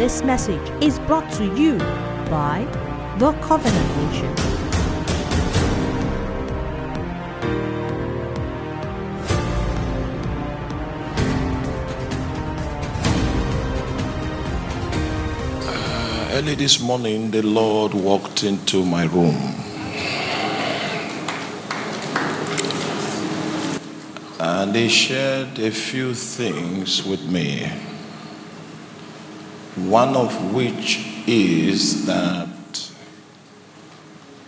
This message is brought to you by The Covenant Nation. Uh, early this morning, the Lord walked into my room. And He shared a few things with me. One of which is that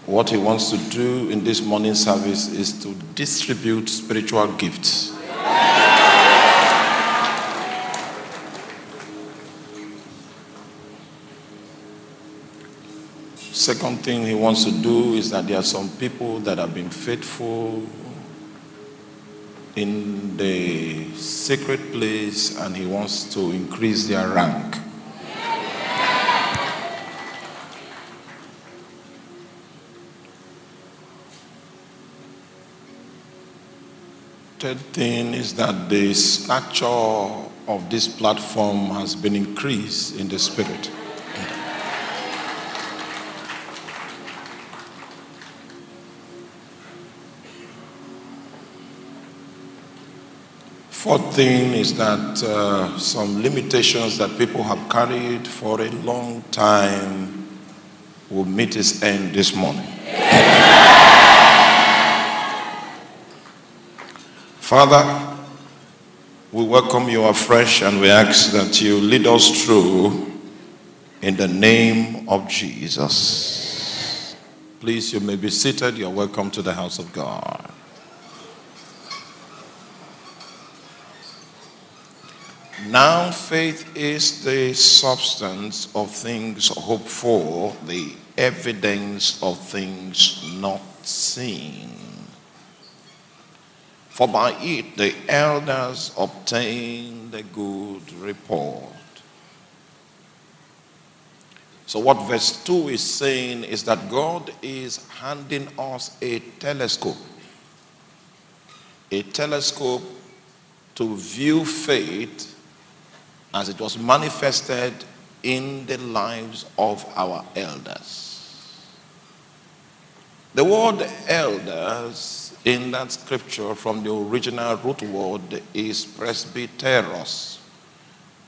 what He wants to do in this morning service is to distribute spiritual gifts. Second thing he wants to do is that there are some people that have been faithful in the secret place and he wants to increase their rank. Third thing is that the stature of this platform has been increased in the spirit. Fourth thing is that uh, some limitations that people have carried for a long time will meet its end this morning. Father, we welcome you afresh and we ask that you lead us through in the name of Jesus. Please, you may be seated. You're welcome to the house of God. Now, faith is the substance of things hoped for, the evidence of things not seen. For by it the elders obtained a good report. So, what verse 2 is saying is that God is handing us a telescope. A telescope to view faith as it was manifested in the lives of our elders. The word elders in that scripture from the original root word is presbyteros.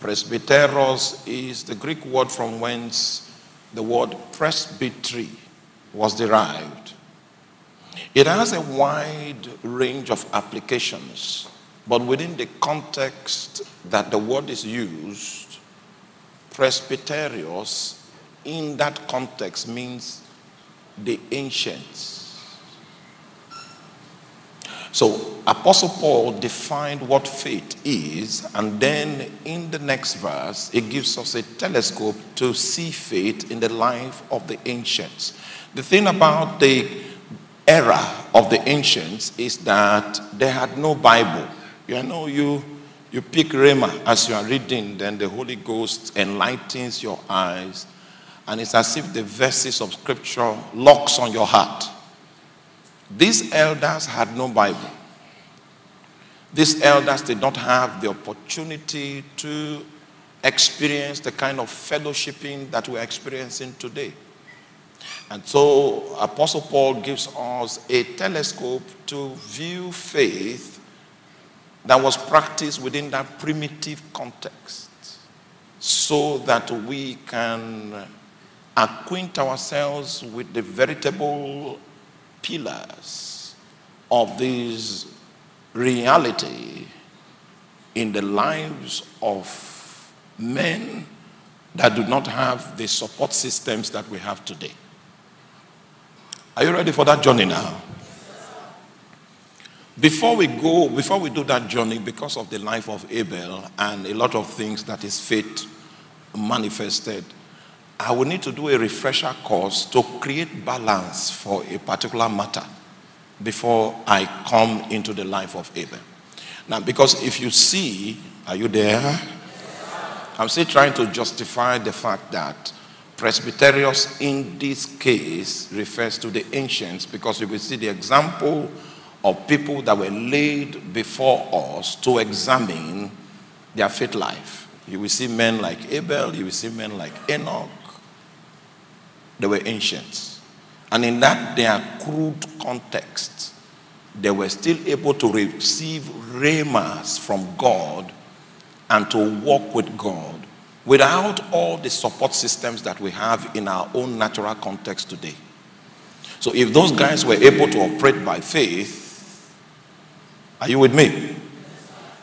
Presbyteros is the Greek word from whence the word presbytery was derived. It has a wide range of applications but within the context that the word is used, presbyterios in that context means the ancients. So, Apostle Paul defined what faith is, and then in the next verse, it gives us a telescope to see faith in the life of the ancients. The thing about the era of the ancients is that they had no Bible. You know, you, you pick Rhema as you are reading, then the Holy Ghost enlightens your eyes, and it's as if the verses of Scripture locks on your heart. These elders had no Bible. These elders did not have the opportunity to experience the kind of fellowshipping that we're experiencing today. And so, Apostle Paul gives us a telescope to view faith that was practiced within that primitive context so that we can acquaint ourselves with the veritable pillars of this reality in the lives of men that do not have the support systems that we have today. Are you ready for that journey now? Before we go, before we do that journey, because of the life of Abel and a lot of things that his faith manifested, I will need to do a refresher course to create balance for a particular matter before I come into the life of Abel. Now, because if you see, are you there? I'm still trying to justify the fact that Presbyterios in this case refers to the ancients because you will see the example of people that were laid before us to examine their faith life. You will see men like Abel, you will see men like Enoch. They were ancients. And in that their crude context, they were still able to receive rhemas from God and to walk with God without all the support systems that we have in our own natural context today. So if those guys were able to operate by faith, are you with me?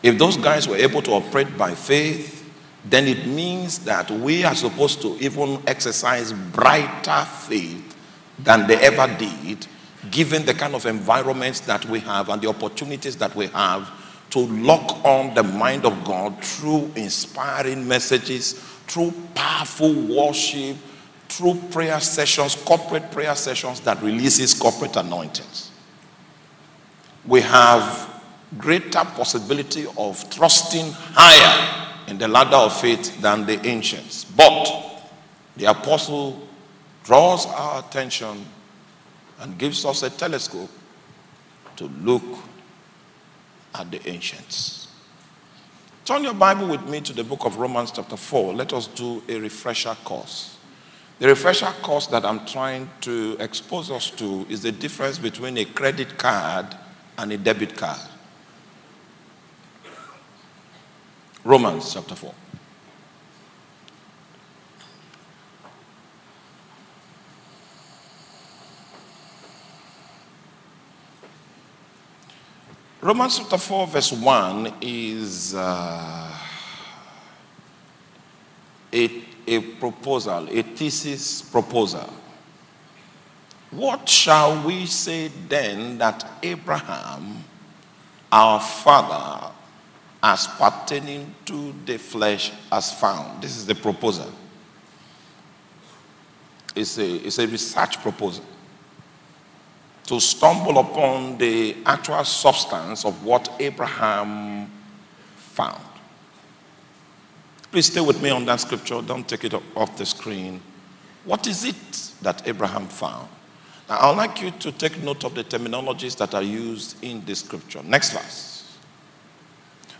If those guys were able to operate by faith, then it means that we are supposed to even exercise brighter faith than they ever did, given the kind of environments that we have and the opportunities that we have to lock on the mind of God through inspiring messages, through powerful worship, through prayer sessions, corporate prayer sessions that releases corporate anointings. We have greater possibility of trusting higher in the ladder of faith than the ancients. But the apostle draws our attention and gives us a telescope to look at the ancients. Turn your Bible with me to the book of Romans, chapter 4. Let us do a refresher course. The refresher course that I'm trying to expose us to is the difference between a credit card and a debit card. Romans chapter 4. Romans chapter 4, verse 1 is uh, a, a proposal, a thesis proposal. What shall we say then that Abraham, our father, as pertaining to the flesh as found. This is the proposal. It's a, it's a research proposal to stumble upon the actual substance of what Abraham found. Please stay with me on that scripture. Don't take it off the screen. What is it that Abraham found? Now, I'd like you to take note of the terminologies that are used in this scripture. Next verse.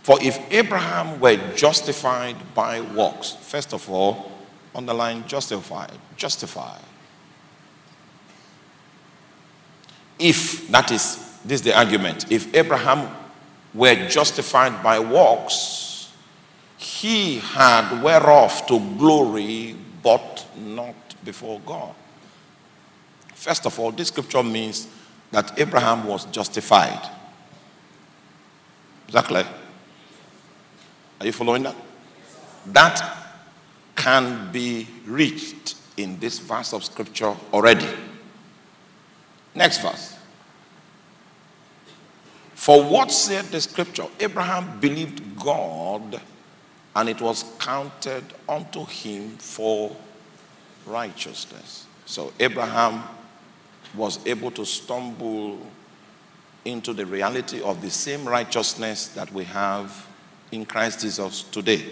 For if Abraham were justified by works, first of all, underline justified, justified. If, that is, this is the argument, if Abraham were justified by works, he had whereof to glory, but not before God. First of all, this scripture means that Abraham was justified. Exactly. Are you following that? That can be reached in this verse of scripture already. Next verse. For what said the scripture? Abraham believed God and it was counted unto him for righteousness. So Abraham was able to stumble into the reality of the same righteousness that we have in Christ Jesus today.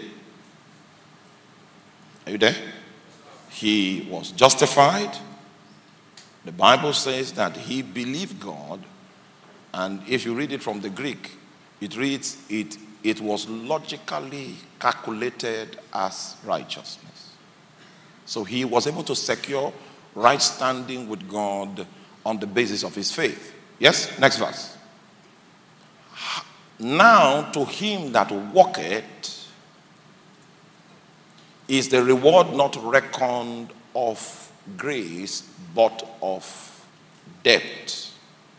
Are you there? He was justified. The Bible says that he believed God, and if you read it from the Greek, it reads, it, it was logically calculated as righteousness. So he was able to secure right standing with God on the basis of his faith. Yes? Next verse. Now to him that walketh is the reward not reckoned of grace, but of debt.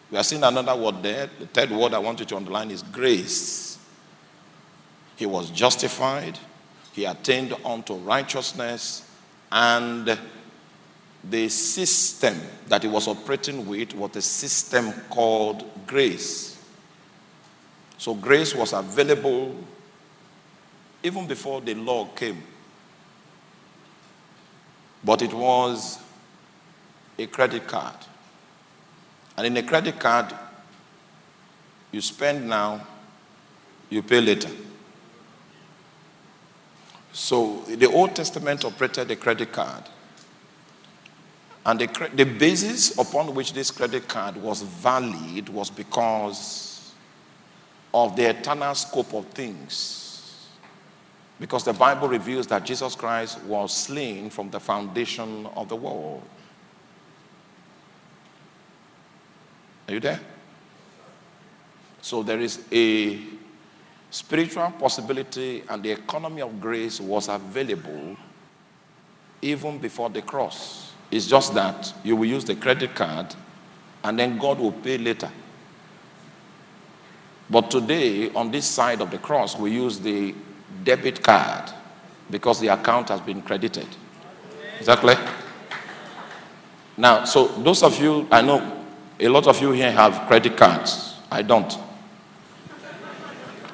We are seeing another word there. The third word I want you to underline is grace. He was justified, he attained unto righteousness, and the system that he was operating with was a system called grace. So grace was available even before the law came. But it was a credit card. And in a credit card, you spend now, you pay later. So the Old Testament operated a credit card. And the, the basis upon which this credit card was valid was because of the eternal scope of things. Because the Bible reveals that Jesus Christ was slain from the foundation of the world. Are you there? So there is a spiritual possibility, and the economy of grace was available even before the cross. It's just that you will use the credit card and then God will pay later. But today, on this side of the cross, we use the debit card because the account has been credited. Exactly. Now, so those of you, I know a lot of you here have credit cards. I don't.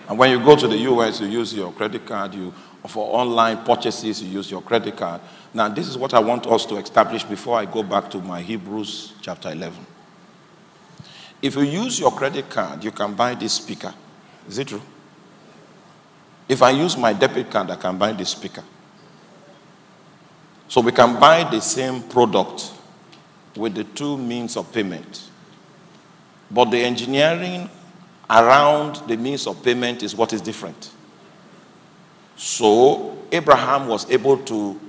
And when you go to the US, you use your credit card. You, for online purchases, you use your credit card. Now, this is what I want us to establish before I go back to my Hebrews chapter 11. If you use your credit card, you can buy this speaker. Is it true? If I use my debit card, I can buy this speaker. So we can buy the same product with the two means of payment. But the engineering around the means of payment is what is different. So Abraham was able to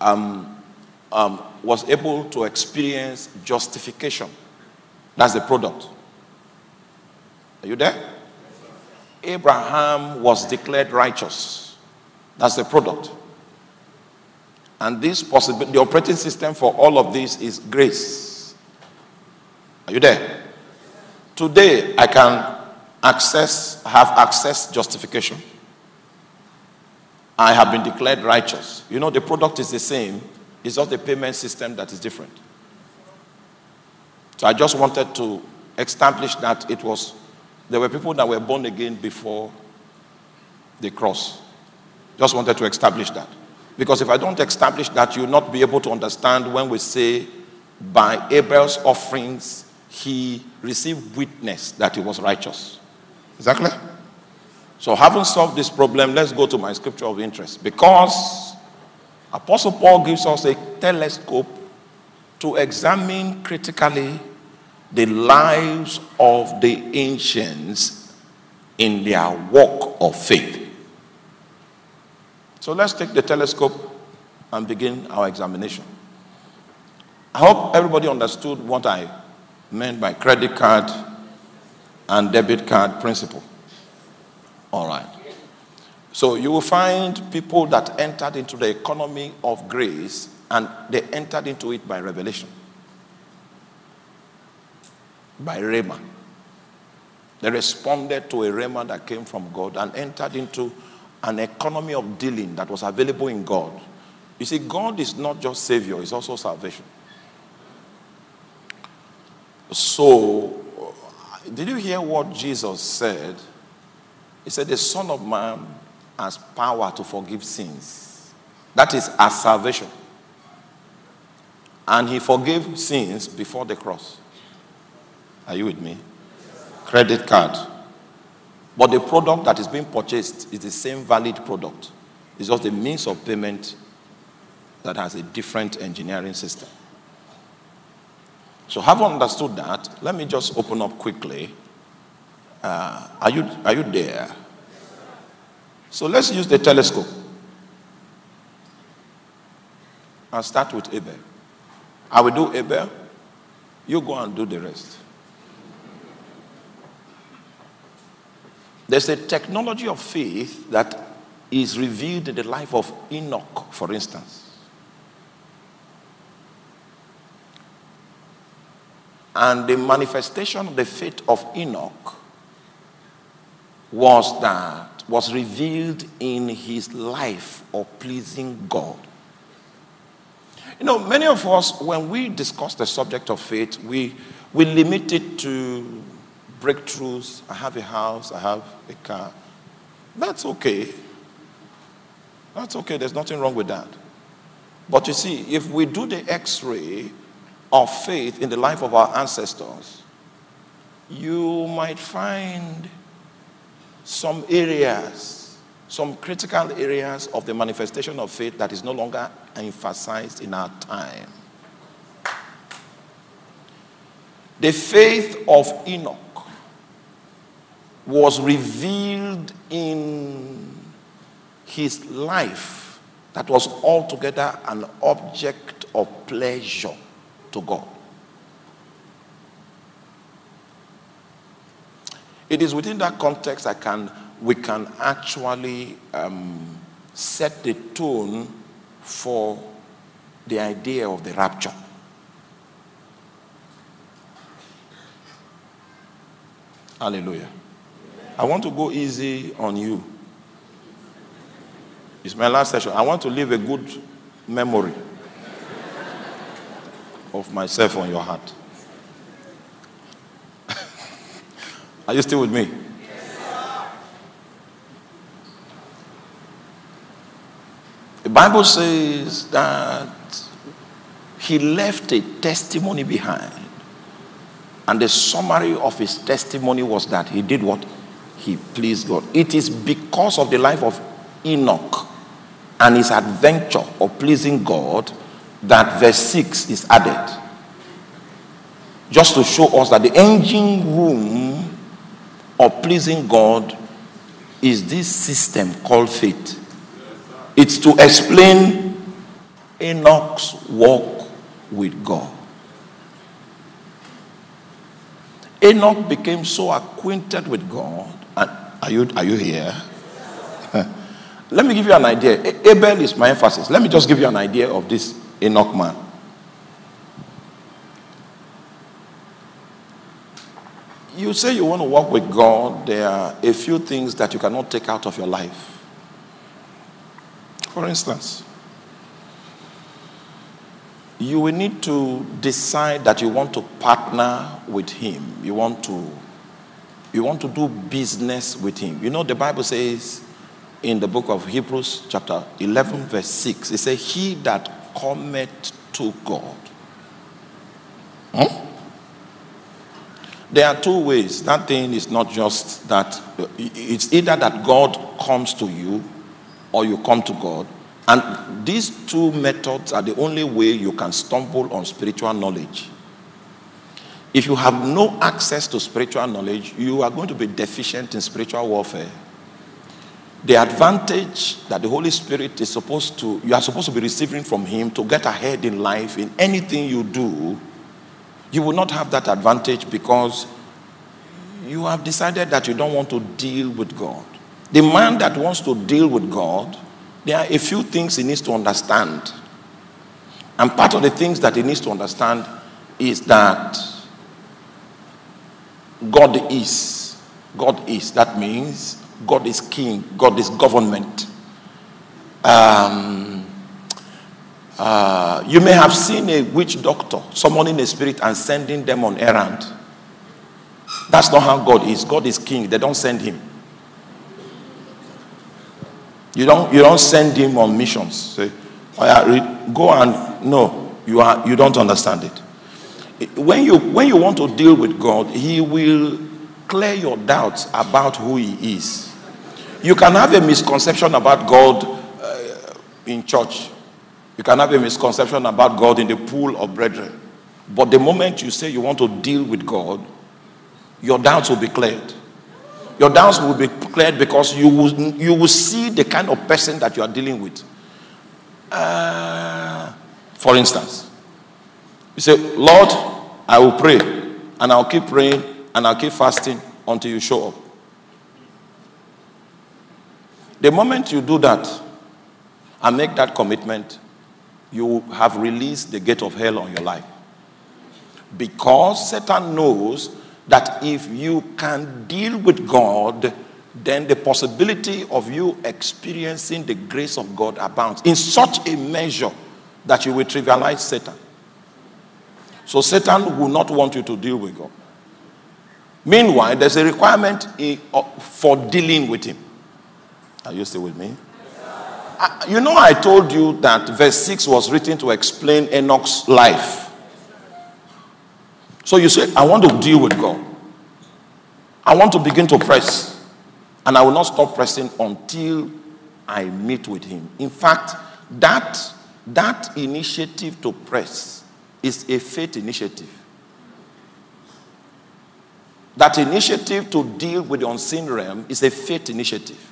um, um, was able to experience justification. That's the product. Are you there? Abraham was declared righteous. That's the product. And this possibility, the operating system for all of this is grace. Are you there? Today, I can access, have access justification. I have been declared righteous. You know, the product is the same, it's just the payment system that is different. So I just wanted to establish that it was, there were people that were born again before the cross. Just wanted to establish that. Because if I don't establish that, you'll not be able to understand when we say, by Abel's offerings, he received witness that he was righteous. Exactly. So, having solved this problem, let's go to my scripture of interest. Because Apostle Paul gives us a telescope to examine critically the lives of the ancients in their walk of faith. So, let's take the telescope and begin our examination. I hope everybody understood what I meant by credit card and debit card principle. All right. So you will find people that entered into the economy of grace and they entered into it by revelation, by Rhema. They responded to a Rhema that came from God and entered into an economy of dealing that was available in God. You see, God is not just Savior, He's also salvation. So uh, did you hear what Jesus said? He said, The Son of Man has power to forgive sins. That is our salvation. And he forgave sins before the cross. Are you with me? Credit card. But the product that is being purchased is the same valid product. It's just the means of payment that has a different engineering system. So, having understood that, let me just open up quickly. Uh, are, you, are you there? So, let's use the telescope. I'll start with Abel. I will do Abel. You go and do the rest. There's a technology of faith that is revealed in the life of Enoch, for instance. And the manifestation of the faith of Enoch was that, was revealed in his life of pleasing God. You know, many of us, when we discuss the subject of faith, we, we limit it to breakthroughs. I have a house, I have a car. That's okay. That's okay. There's nothing wrong with that. But you see, if we do the x ray of faith in the life of our ancestors, you might find some areas, some critical areas of the manifestation of faith that is no longer emphasized in our time. The faith of Enoch was revealed in his life that was altogether an object of pleasure to God. It is within that context I can, we can actually um, set the tone for the idea of the rapture. Hallelujah. I want to go easy on you. It's my last session. I want to leave a good memory of myself on your heart. Are you still with me? the Bible says that he left a testimony behind. And the summary of his testimony was that he did what? He pleased God. It is because of the life of Enoch and his adventure of pleasing God that verse 6 is added. Just to show us that the engine room of pleasing God is this system called faith. It's to explain Enoch's walk with God. Enoch became so acquainted with God. Are you, are you here? Let me give you an idea. Abel is my emphasis. Let me just give you an idea of this Enoch man. You say you want to walk with God, there are a few things that you cannot take out of your life. For instance, you will need to decide that you want to partner with him. You want to you want to do business with him. You know the Bible says in the book of Hebrews, chapter 11, verse 6. It says, He that cometh to God. Hmm? There are two ways. That thing is not just that, it's either that God comes to you or you come to God. And these two methods are the only way you can stumble on spiritual knowledge. If you have no access to spiritual knowledge, you are going to be deficient in spiritual warfare the advantage that the Holy Spirit is supposed to, you are supposed to be receiving from Him to get ahead in life in anything you do, you will not have that advantage because you have decided that you don't want to deal with God. The man that wants to deal with God, there are a few things he needs to understand. And part of the things that he needs to understand is that God is. God is. That means God is king, God is government. Um, uh, you may have seen a witch doctor summoning a spirit and sending them on errand. That's not how God is. God is king. They don't send him. You don't, you don't send him on missions. Say, oh go and no, you are you don't understand it. When you when you want to deal with God, He will clear your doubts about who He is. You can have a misconception about God uh, in church. You can have a misconception about God in the pool of brethren. But the moment you say you want to deal with God, your doubts will be cleared. Your doubts will be cleared because you will, you will see the kind of person that you are dealing with. Uh, for instance, you say, Lord, I will pray and I'll keep praying and I'll keep fasting until you show up. The moment you do that and make that commitment, you have released the gate of hell on your life. Because Satan knows that if you can deal with God, then the possibility of you experiencing the grace of God abounds in such a measure that you will trivialize Satan. So Satan will not want you to deal with God. Meanwhile, there's a requirement for dealing with him. Are you still with me? You know, I told you that verse 6 was written to explain Enoch's life. So you say, I want to deal with God. I want to begin to press. And I will not stop pressing until I meet with Him. In fact, that, that initiative to press is a faith initiative. That initiative to deal with the unseen realm is a faith initiative.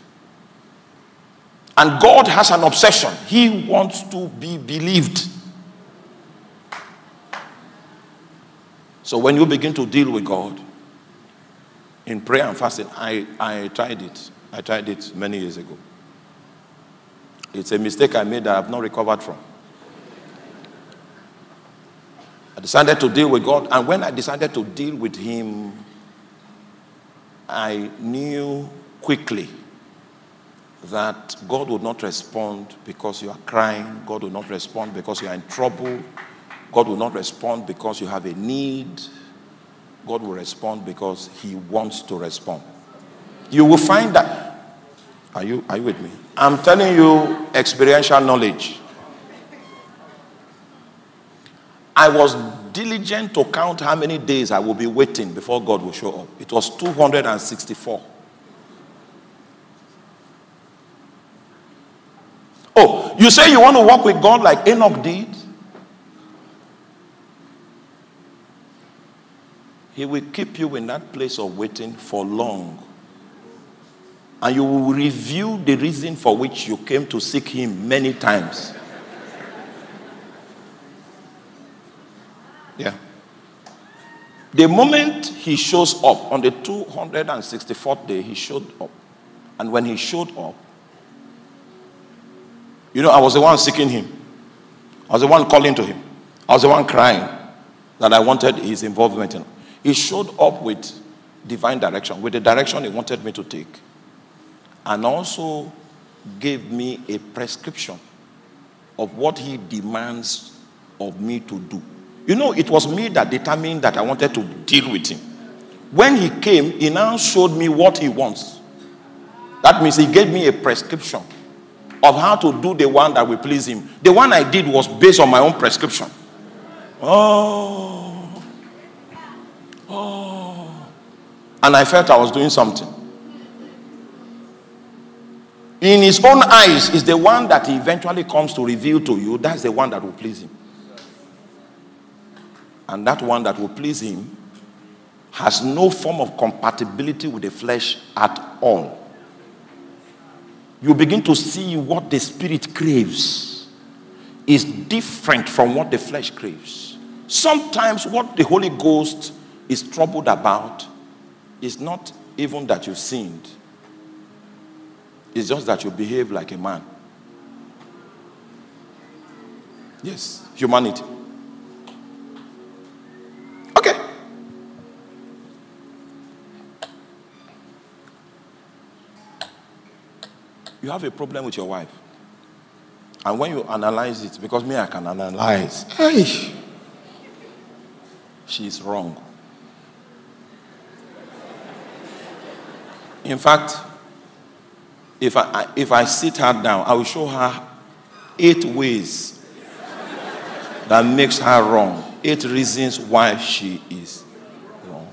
And God has an obsession. He wants to be believed. So when you begin to deal with God in prayer and fasting, I, I tried it. I tried it many years ago. It's a mistake I made that I've not recovered from. I decided to deal with God, and when I decided to deal with Him, I knew quickly that God would not respond because you are crying, God will not respond because you are in trouble, God will not respond because you have a need. God will respond because He wants to respond. You will find that. Are you, are you with me? I'm telling you experiential knowledge. I was diligent to count how many days I will be waiting before God will show up. It was 264. Oh, you say you want to walk with God like Enoch did? He will keep you in that place of waiting for long. And you will review the reason for which you came to seek Him many times. Yeah. The moment He shows up on the 264th day, He showed up. And when He showed up, you know, I was the one seeking Him, I was the one calling to Him, I was the one crying that I wanted His involvement in. He showed up with divine direction, with the direction he wanted me to take, and also gave me a prescription of what he demands of me to do. You know, it was me that determined that I wanted to deal with him. When he came, he now showed me what he wants. That means he gave me a prescription of how to do the one that will please him. The one I did was based on my own prescription. Oh. Oh. And I felt I was doing something. In his own eyes, is the one that he eventually comes to reveal to you. That's the one that will please him. And that one that will please him has no form of compatibility with the flesh at all. You begin to see what the spirit craves is different from what the flesh craves. Sometimes what the Holy Ghost is troubled about is not even that you sinned, it's just that you behave like a man. Yes, humanity. You have a problem with your wife. And when you analyze it, because me, I can analyze, hey, she's wrong. In fact, if I, if I sit her down, I will show her eight ways that makes her wrong, eight reasons why she is wrong.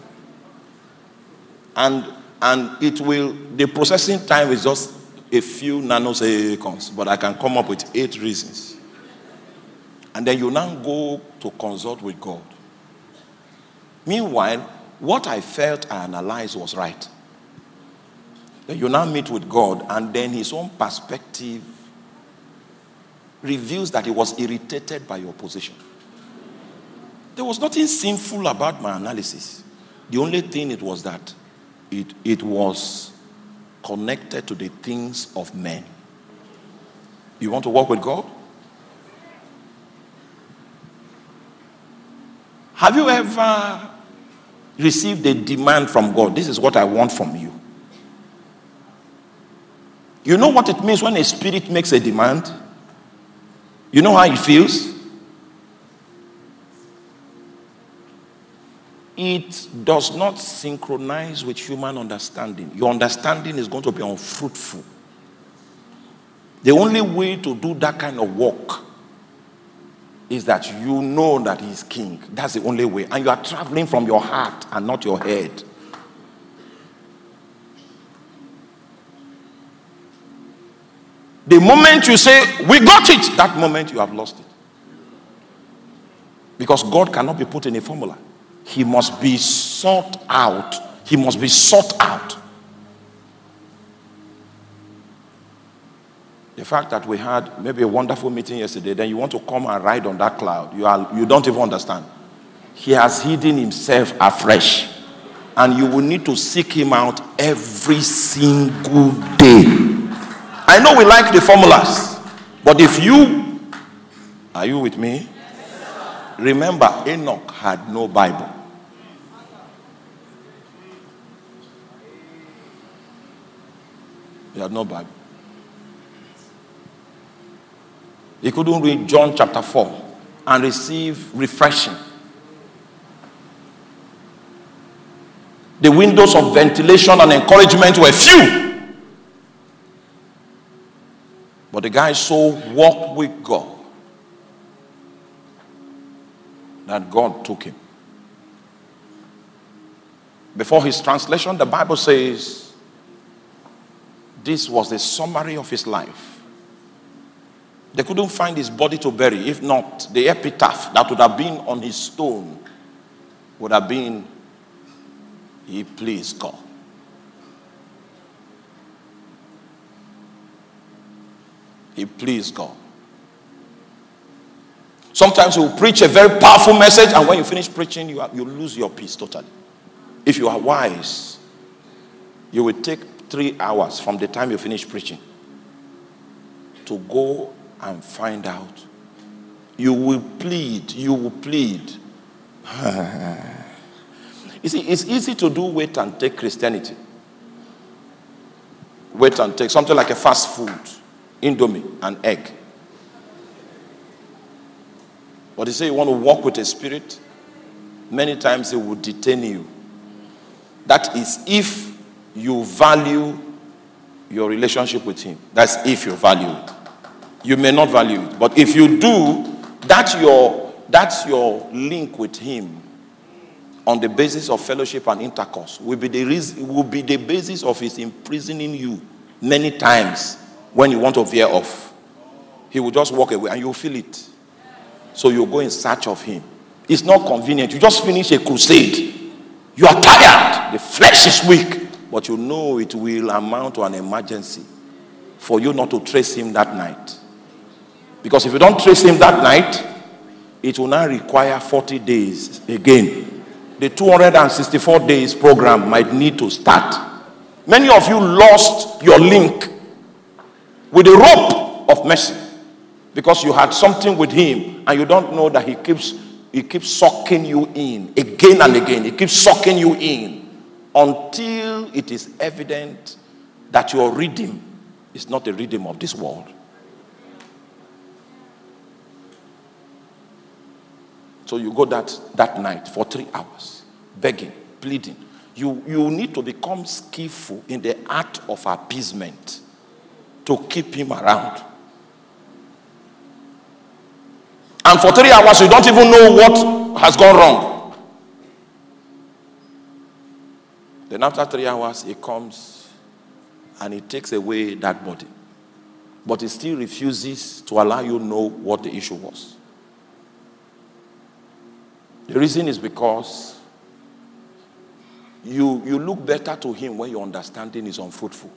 And, and it will, the processing time is just a few nanoseconds, but I can come up with eight reasons. And then you now go to consult with God. Meanwhile, what I felt I analyzed was right. Then you now meet with God, and then his own perspective reveals that he was irritated by your position. There was nothing sinful about my analysis. The only thing it was that it, it was connected to the things of men. You want to work with God? Have you ever received a demand from God? This is what I want from you. You know what it means when a spirit makes a demand? You know how it feels? It does not synchronize with human understanding. Your understanding is going to be unfruitful. The only way to do that kind of work is that you know that he's king. That's the only way. And you are traveling from your heart and not your head. The moment you say, We got it, that moment you have lost it. Because God cannot be put in a formula, He must be sought out. He must be sought out. The fact that we had maybe a wonderful meeting yesterday, then you want to come and ride on that cloud, you, are, you don't even understand. He has hidden himself afresh. And you will need to seek him out every single day. I know we like the formulas, but if you, are you with me? Remember, Enoch had no Bible. He had no Bible. He couldn't read John chapter 4 and receive refreshing. The windows of ventilation and encouragement were few. But the guy so walked with God that God took him. Before his translation, the Bible says this was the summary of his life. They couldn't find his body to bury. If not, the epitaph that would have been on his stone would have been, He pleased God. He pleased God. Sometimes you preach a very powerful message, and when you finish preaching, you, you lose your peace totally. If you are wise, you will take three hours from the time you finish preaching to go and find out. You will plead, you will plead. you see, it's easy to do wait and take Christianity. Wait and take something like a fast food, indomie, and egg. But you say you want to walk with a spirit, many times it will detain you. That is if you value your relationship with Him. That's if you value it. You may not value it, but if you do, that's your that's your link with Him on the basis of fellowship and intercourse will be the reason, will be the basis of His imprisoning you many times when you want to veer off. He will just walk away and you'll feel it. So you go in search of Him. It's not convenient. You just finish a crusade. You are tired. The flesh is weak. But you know it will amount to an emergency for you not to trace Him that night. Because if you don't trace Him that night, it will now require 40 days again. The 264 days program might need to start. Many of you lost your link with the rope of mercy because you had something with him and you don't know that he keeps he keeps sucking you in again and again he keeps sucking you in until it is evident that your rhythm is not the rhythm of this world. So you go that that night for 3 hours begging pleading. You you need to become skillful in the art of appeasement to keep him around. And for three hours, you don't even know what has gone wrong. Then after three hours, he comes and he takes away that body. But he still refuses to allow you know what the issue was. The reason is because you, you look better to him when your understanding is unfruitful.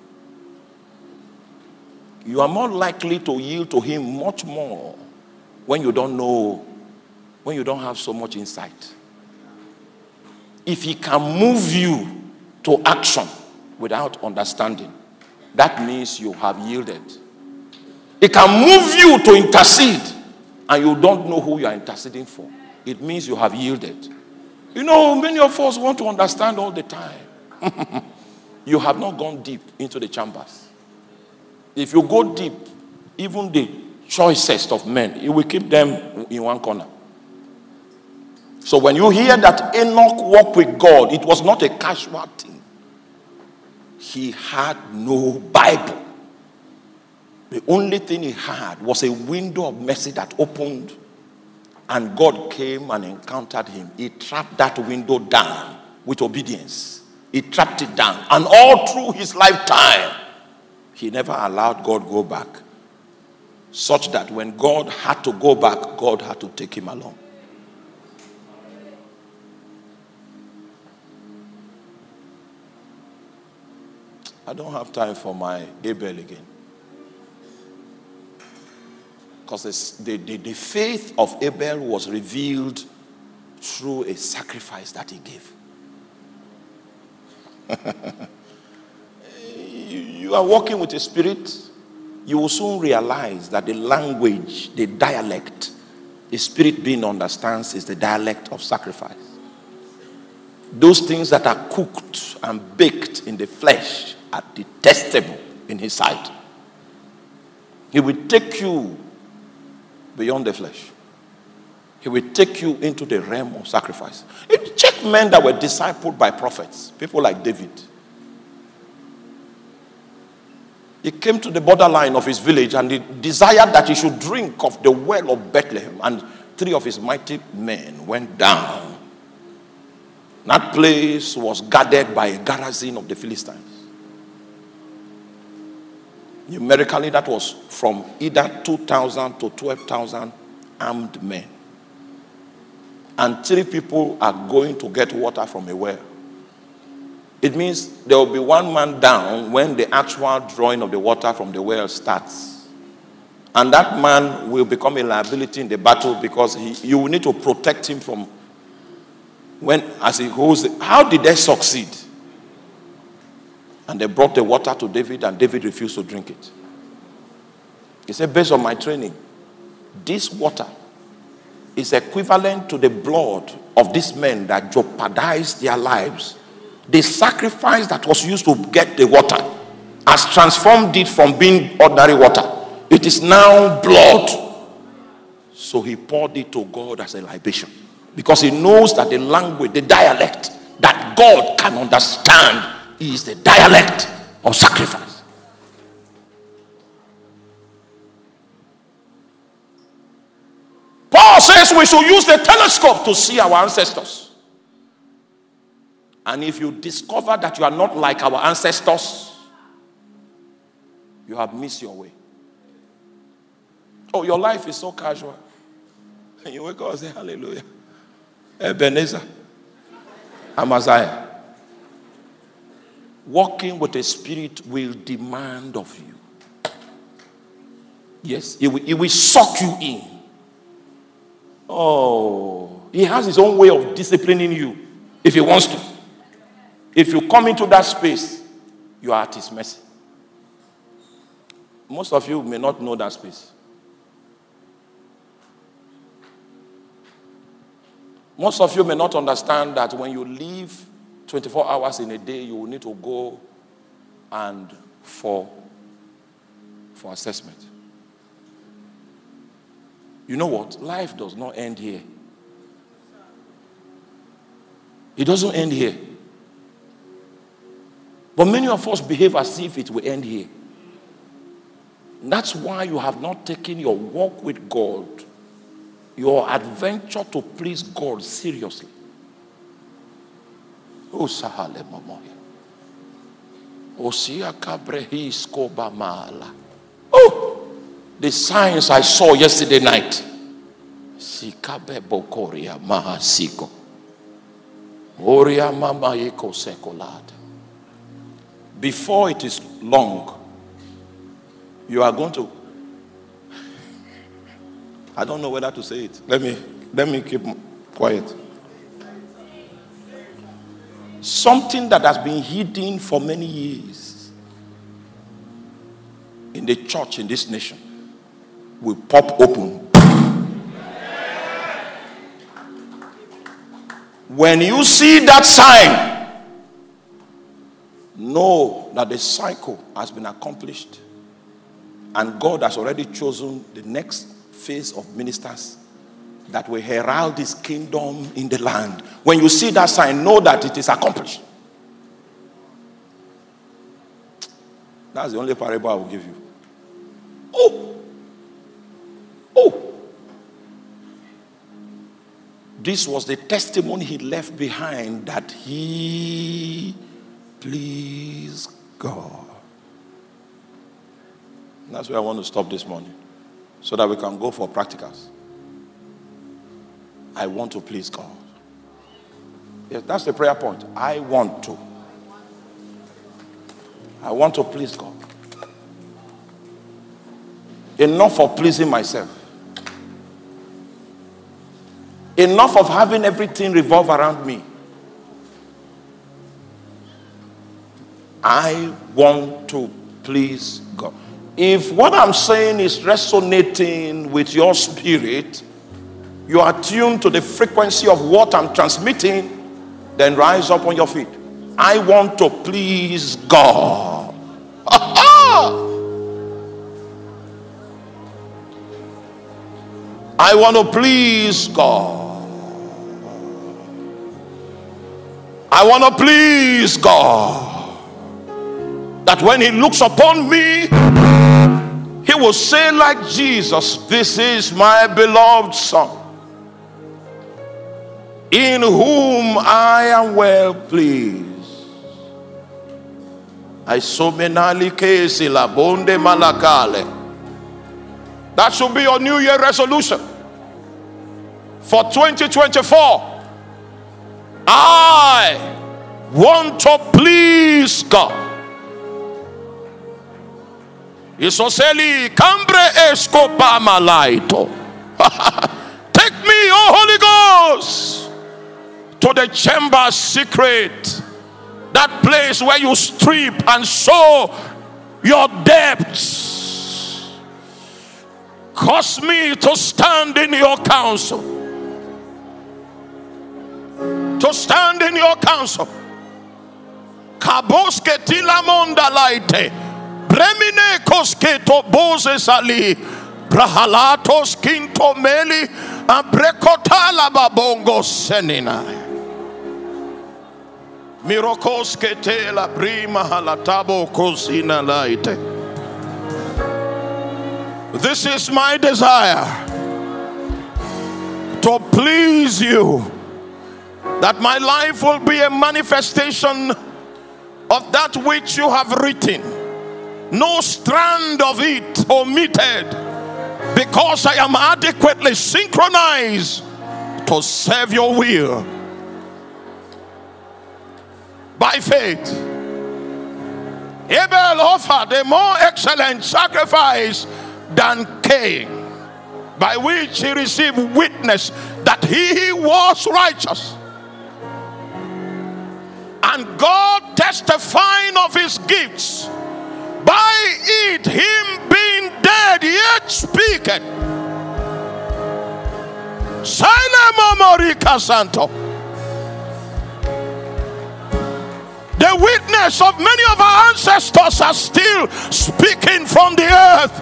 You are more likely to yield to him much more when you don't know, when you don't have so much insight. If he can move you to action without understanding, that means you have yielded. It can move you to intercede and you don't know who you are interceding for. It means you have yielded. You know, many of us want to understand all the time. you have not gone deep into the chambers. If you go deep, even the choicest of men. He will keep them in one corner. So when you hear that Enoch walked with God, it was not a casual thing. He had no Bible. The only thing he had was a window of mercy that opened, and God came and encountered him. He trapped that window down with obedience. He trapped it down. And all through his lifetime, he never allowed God go back such that when God had to go back, God had to take him along. I don't have time for my Abel again. Because the, the, the faith of Abel was revealed through a sacrifice that he gave. you are walking with a spirit, you will soon realize that the language, the dialect, the spirit being understands is the dialect of sacrifice. Those things that are cooked and baked in the flesh are detestable in his sight. He will take you beyond the flesh. He will take you into the realm of sacrifice. Check men that were discipled by prophets, people like David. He came to the borderline of his village and he desired that he should drink of the well of Bethlehem. And three of his mighty men went down. That place was guarded by a garrison of the Philistines. Numerically, that was from either 2,000 to 12,000 armed men. And three people are going to get water from a well. It means there will be one man down when the actual drawing of the water from the well starts. And that man will become a liability in the battle because he, you will need to protect him from when, as he goes. How did they succeed? And they brought the water to David, and David refused to drink it. He said, Based on my training, this water is equivalent to the blood of these men that jeopardized their lives the sacrifice that was used to get the water has transformed it from being ordinary water. It is now blood. So he poured it to God as a libation because he knows that the language, the dialect that God can understand is the dialect of sacrifice. Paul says we should use the telescope to see our ancestors. And if you discover that you are not like our ancestors, you have missed your way. Oh, your life is so casual. And you wake up and say, Hallelujah. Ebenezer. Amaziah. Walking with the Spirit will demand of you. Yes, it will, it will suck you in. Oh, he has his own way of disciplining you if he wants to. If you come into that space, you are at His mercy. Most of you may not know that space. Most of you may not understand that when you live 24 hours in a day, you will need to go and for, for assessment. You know what? Life does not end here. It doesn't end here. But many of us behave as if it will end here. That's why you have not taken your walk with God, your adventure to please God seriously. Oh, Sahale Mamoya. Osia Cabrehis Kobamala. Oh, the signs I saw yesterday night. Sikabe Bokoria Mahasiko. Oria Mama Eko Sekolada before it is long, you are going to. I don't know whether to say it. Let me let me keep quiet. Something that has been hidden for many years in the church in this nation will pop open. When you see that sign, know that the cycle has been accomplished and God has already chosen the next phase of ministers that will herald his kingdom in the land. When you see that sign, know that it is accomplished. That's the only parable I will give you. Oh! Oh! This was the testimony he left behind that he please God. That's where I want to stop this morning so that we can go for practicals. I want to please God. Yes, that's the prayer point. I want to. I want to please God. Enough of pleasing myself. Enough of having everything revolve around me. I want to please God. If what I'm saying is resonating with your spirit, you are tuned to the frequency of what I'm transmitting, then rise up on your feet. I want to please God. I want to please God. I want to please God. That when He looks upon me, He will say, like Jesus, This is my beloved Son, in whom I am well pleased. I so menali kesi la bonde malakale. That should be your New Year resolution for 2024. I want to please God. Isoseli malaito. Take me, oh Holy Ghost, to the chamber secret, that place where you strip and sow your depths Cause me to stand in your counsel. To stand in your counsel. Kaboske tilamonda laite. Bremine kosketo bose sali. Brahalatos kinto meli. Abrekotala babongo senina. Mirokoske tela prima halatabo cosina laite. This is my desire to please you, that my life will be a manifestation of that which you have written, no strand of it omitted, because I am adequately synchronized to serve your will by faith. Abel offered a more excellent sacrifice than Cain, by which he received witness that he was righteous. And God testifying of his gifts, by it him being dead yet speaketh. Silent Santo. The witness of many of our ancestors are still speaking from the earth.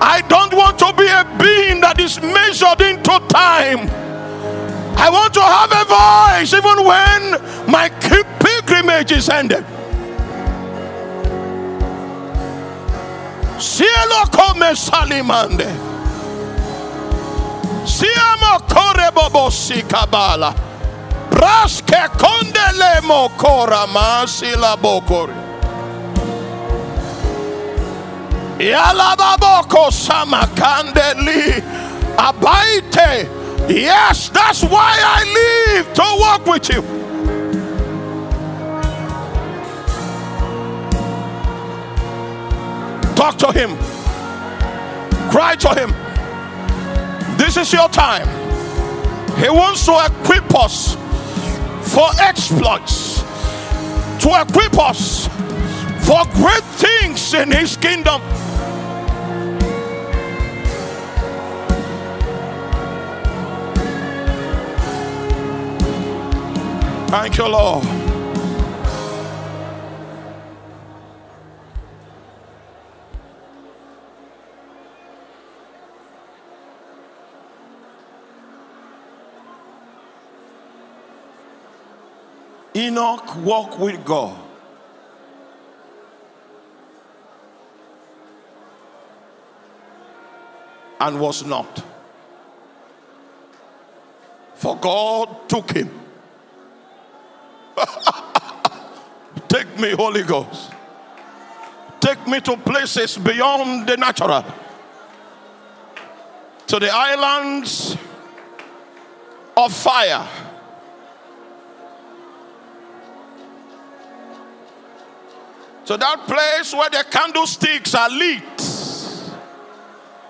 I don't want to be a being that is measured into time. I want to have a voice even when my pilgrimage is ended. Cielo come salimande. Siamo corre bobosi kabala. Braske kondelemo kora masi la bokori. Yalababoko samakandeli abaite. Yes, that's why I live to walk with you. Talk to him. Cry to him. This is your time. He wants to equip us for exploits, to equip us for great things in his kingdom. Thank you, Lord. Enoch walked with God. And was not. For God took him Take me, Holy Ghost. Take me to places beyond the natural, to the islands of fire. To that place where the candlesticks are lit,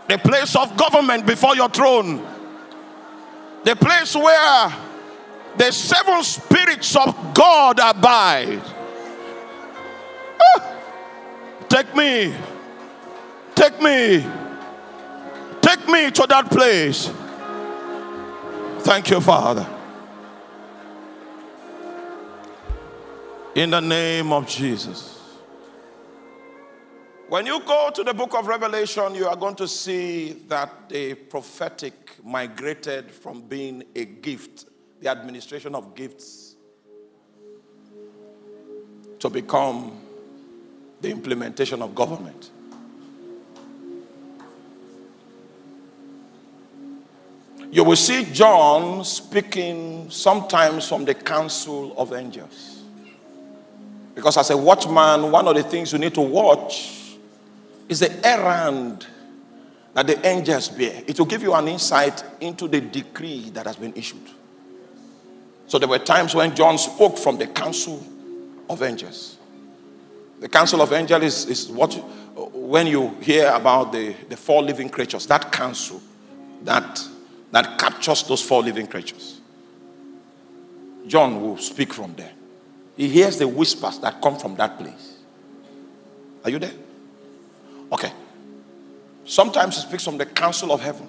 the place of government before your throne, The place where the seven spirits of God abide. Ah, take me. Take me. Take me to that place. Thank you, Father. In the name of Jesus. When you go to the book of Revelation, you are going to see that the prophetic migrated from being a gift, the administration of gifts, to become the implementation of government. You will see John speaking sometimes from the council of angels. Because as a watchman, one of the things you need to watch is the errand that the angels bear. It will give you an insight into the decree that has been issued. So there were times when John spoke from the council of angels. The council of angels is, is what, when you hear about the, the four living creatures, that council, that that captures those four living creatures. John will speak from there. He hears the whispers that come from that place. Are you there? Okay. Sometimes he speaks from the council of heaven,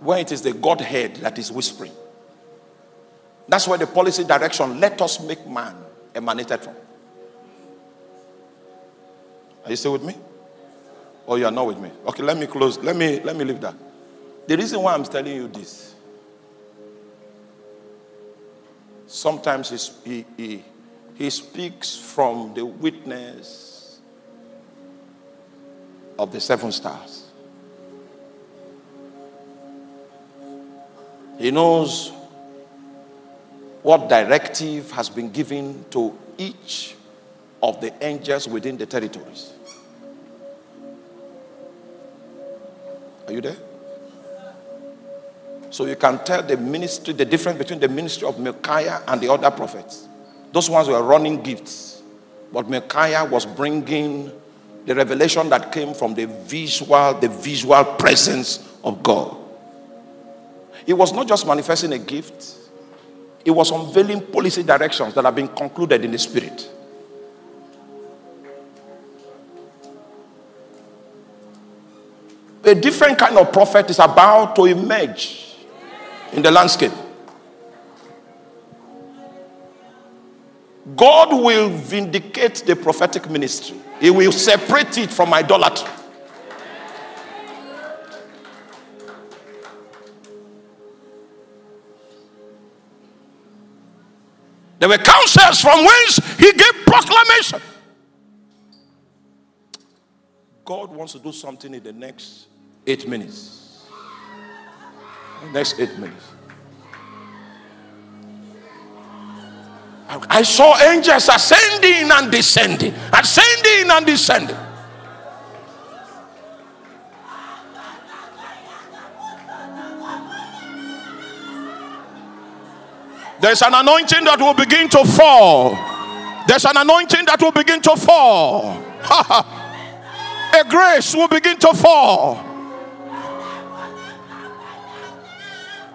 where it is the Godhead that is whispering. That's where the policy direction, let us make man, emanated from. Are you still with me? Or you are not with me? Okay, let me close. Let me let me leave that. The reason why I'm telling you this, sometimes he, he, he speaks from the witness of the seven stars. He knows what directive has been given to each of the angels within the territories. Are you there? So you can tell the ministry, the difference between the ministry of Micaiah and the other prophets. Those ones were running gifts. But Micaiah was bringing the revelation that came from the visual, the visual presence of God. It was not just manifesting a gift, it was unveiling policy directions that have been concluded in the spirit. A different kind of prophet is about to emerge in the landscape. God will vindicate the prophetic ministry, He will separate it from idolatry. There were councils from whence he gave proclamation. God wants to do something in the next eight minutes. Next eight minutes. I saw angels ascending and descending, ascending and descending. There's an anointing that will begin to fall. There's an anointing that will begin to fall. A grace will begin to fall.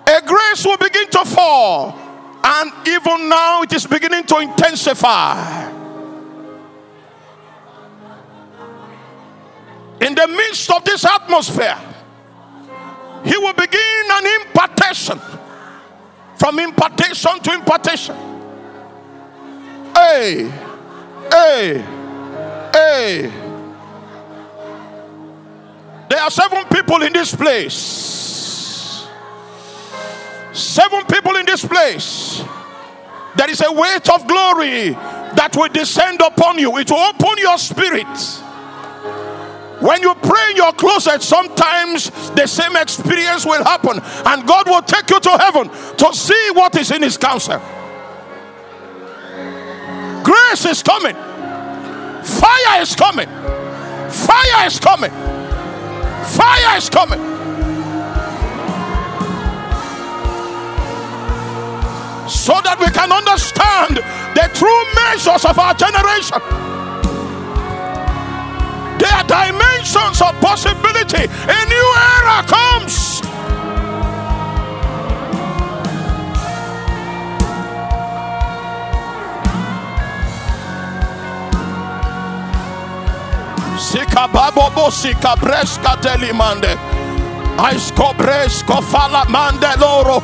a grace will begin to fall. And even now, it is beginning to intensify. In the midst of this atmosphere, he will begin an impartation from impartation to impartation. Hey, hey, hey. There are seven people in this place. Seven people in this place. There is a weight of glory that will descend upon you, it will open your spirit. When you pray in your closet, sometimes the same experience will happen, and God will take you to heaven to see what is in His counsel. Grace is coming, fire is coming, fire is coming, fire is coming. so that we can understand the true measures of our generation. There are dimensions of possibility. A new era comes. Sikababobo sikabreska telimande. Aiskobresko falamande loro.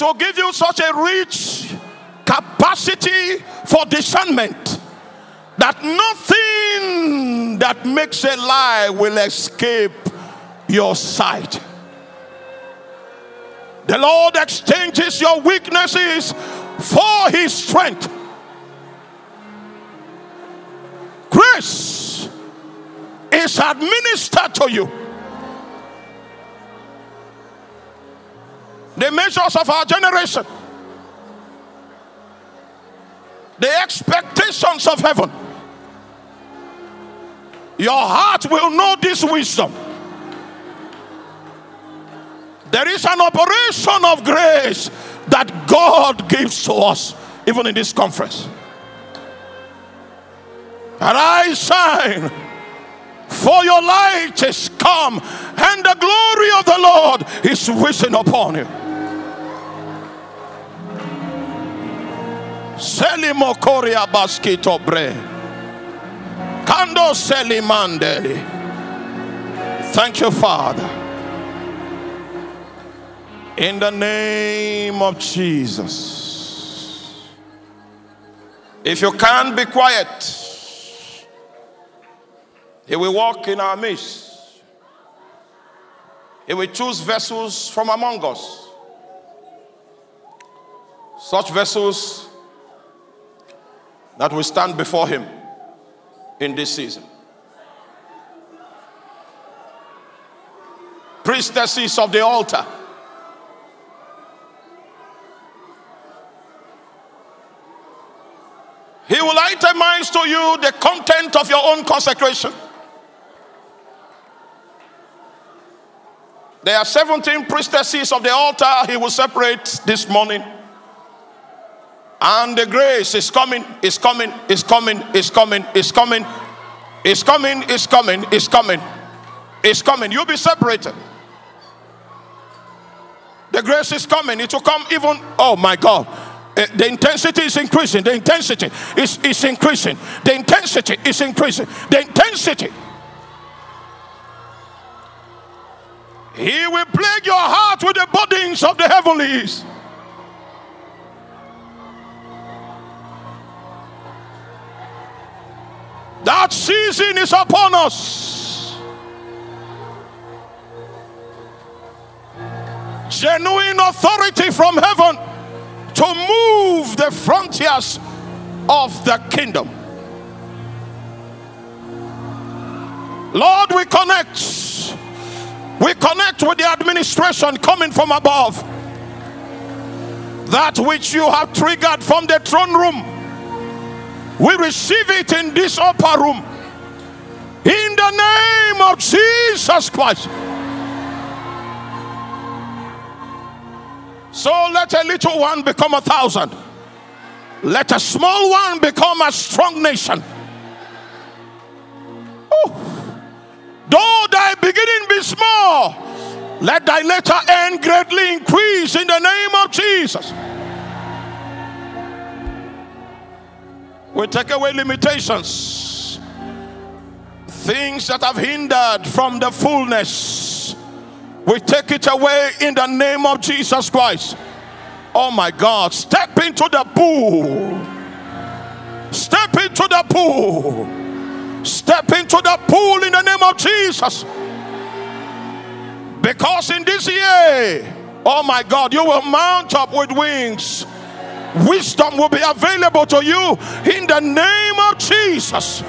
It will give you such a rich capacity for discernment that nothing that makes a lie will escape your sight. The Lord exchanges your weaknesses for his strength. grace is administered to you. The measures of our generation, the expectations of heaven. Your heart will know this wisdom. There is an operation of grace that God gives to us, even in this conference. Arise, shine, for your light is come, and the glory of the Lord is risen upon you. Selimo koria baskito bre. Kando selimandeli. Thank you, Father. In the name of Jesus. If you can't be quiet, he will walk in our midst. He will choose vessels from among us. Such vessels that will stand before Him in this season. Priestesses of the altar. He will itemize to you the content of your own consecration. There are 17 priestesses of the altar he will separate this morning. And the grace is coming, is coming, is coming, is coming, is coming, is coming, is coming, is coming, is coming. You'll be separated. The grace is coming. It will come even, oh my God. Eh, the intensity is increasing. The intensity is, is increasing. The intensity is increasing. The intensity He will plague your heart with the burdens of the heavenlies. That season is upon us. Genuine authority from heaven to move the frontiers of the kingdom. Lord, we connect we connect with the administration coming from above. That which you have triggered from the throne room, we receive it in this upper room. In the name of Jesus Christ. So let a little one become a thousand. Let a small one become a strong nation. Ooh. Though thy beginning be small, let thy latter end greatly increase in the name of Jesus. We take away limitations, things that have hindered from the fullness. We take it away in the name of Jesus Christ. Oh my God, step into the pool. Step into the pool. Step into the pool in the name of Jesus. Because in this year, oh my God, you will mount up with wings. Wisdom will be available to you in the name of Jesus.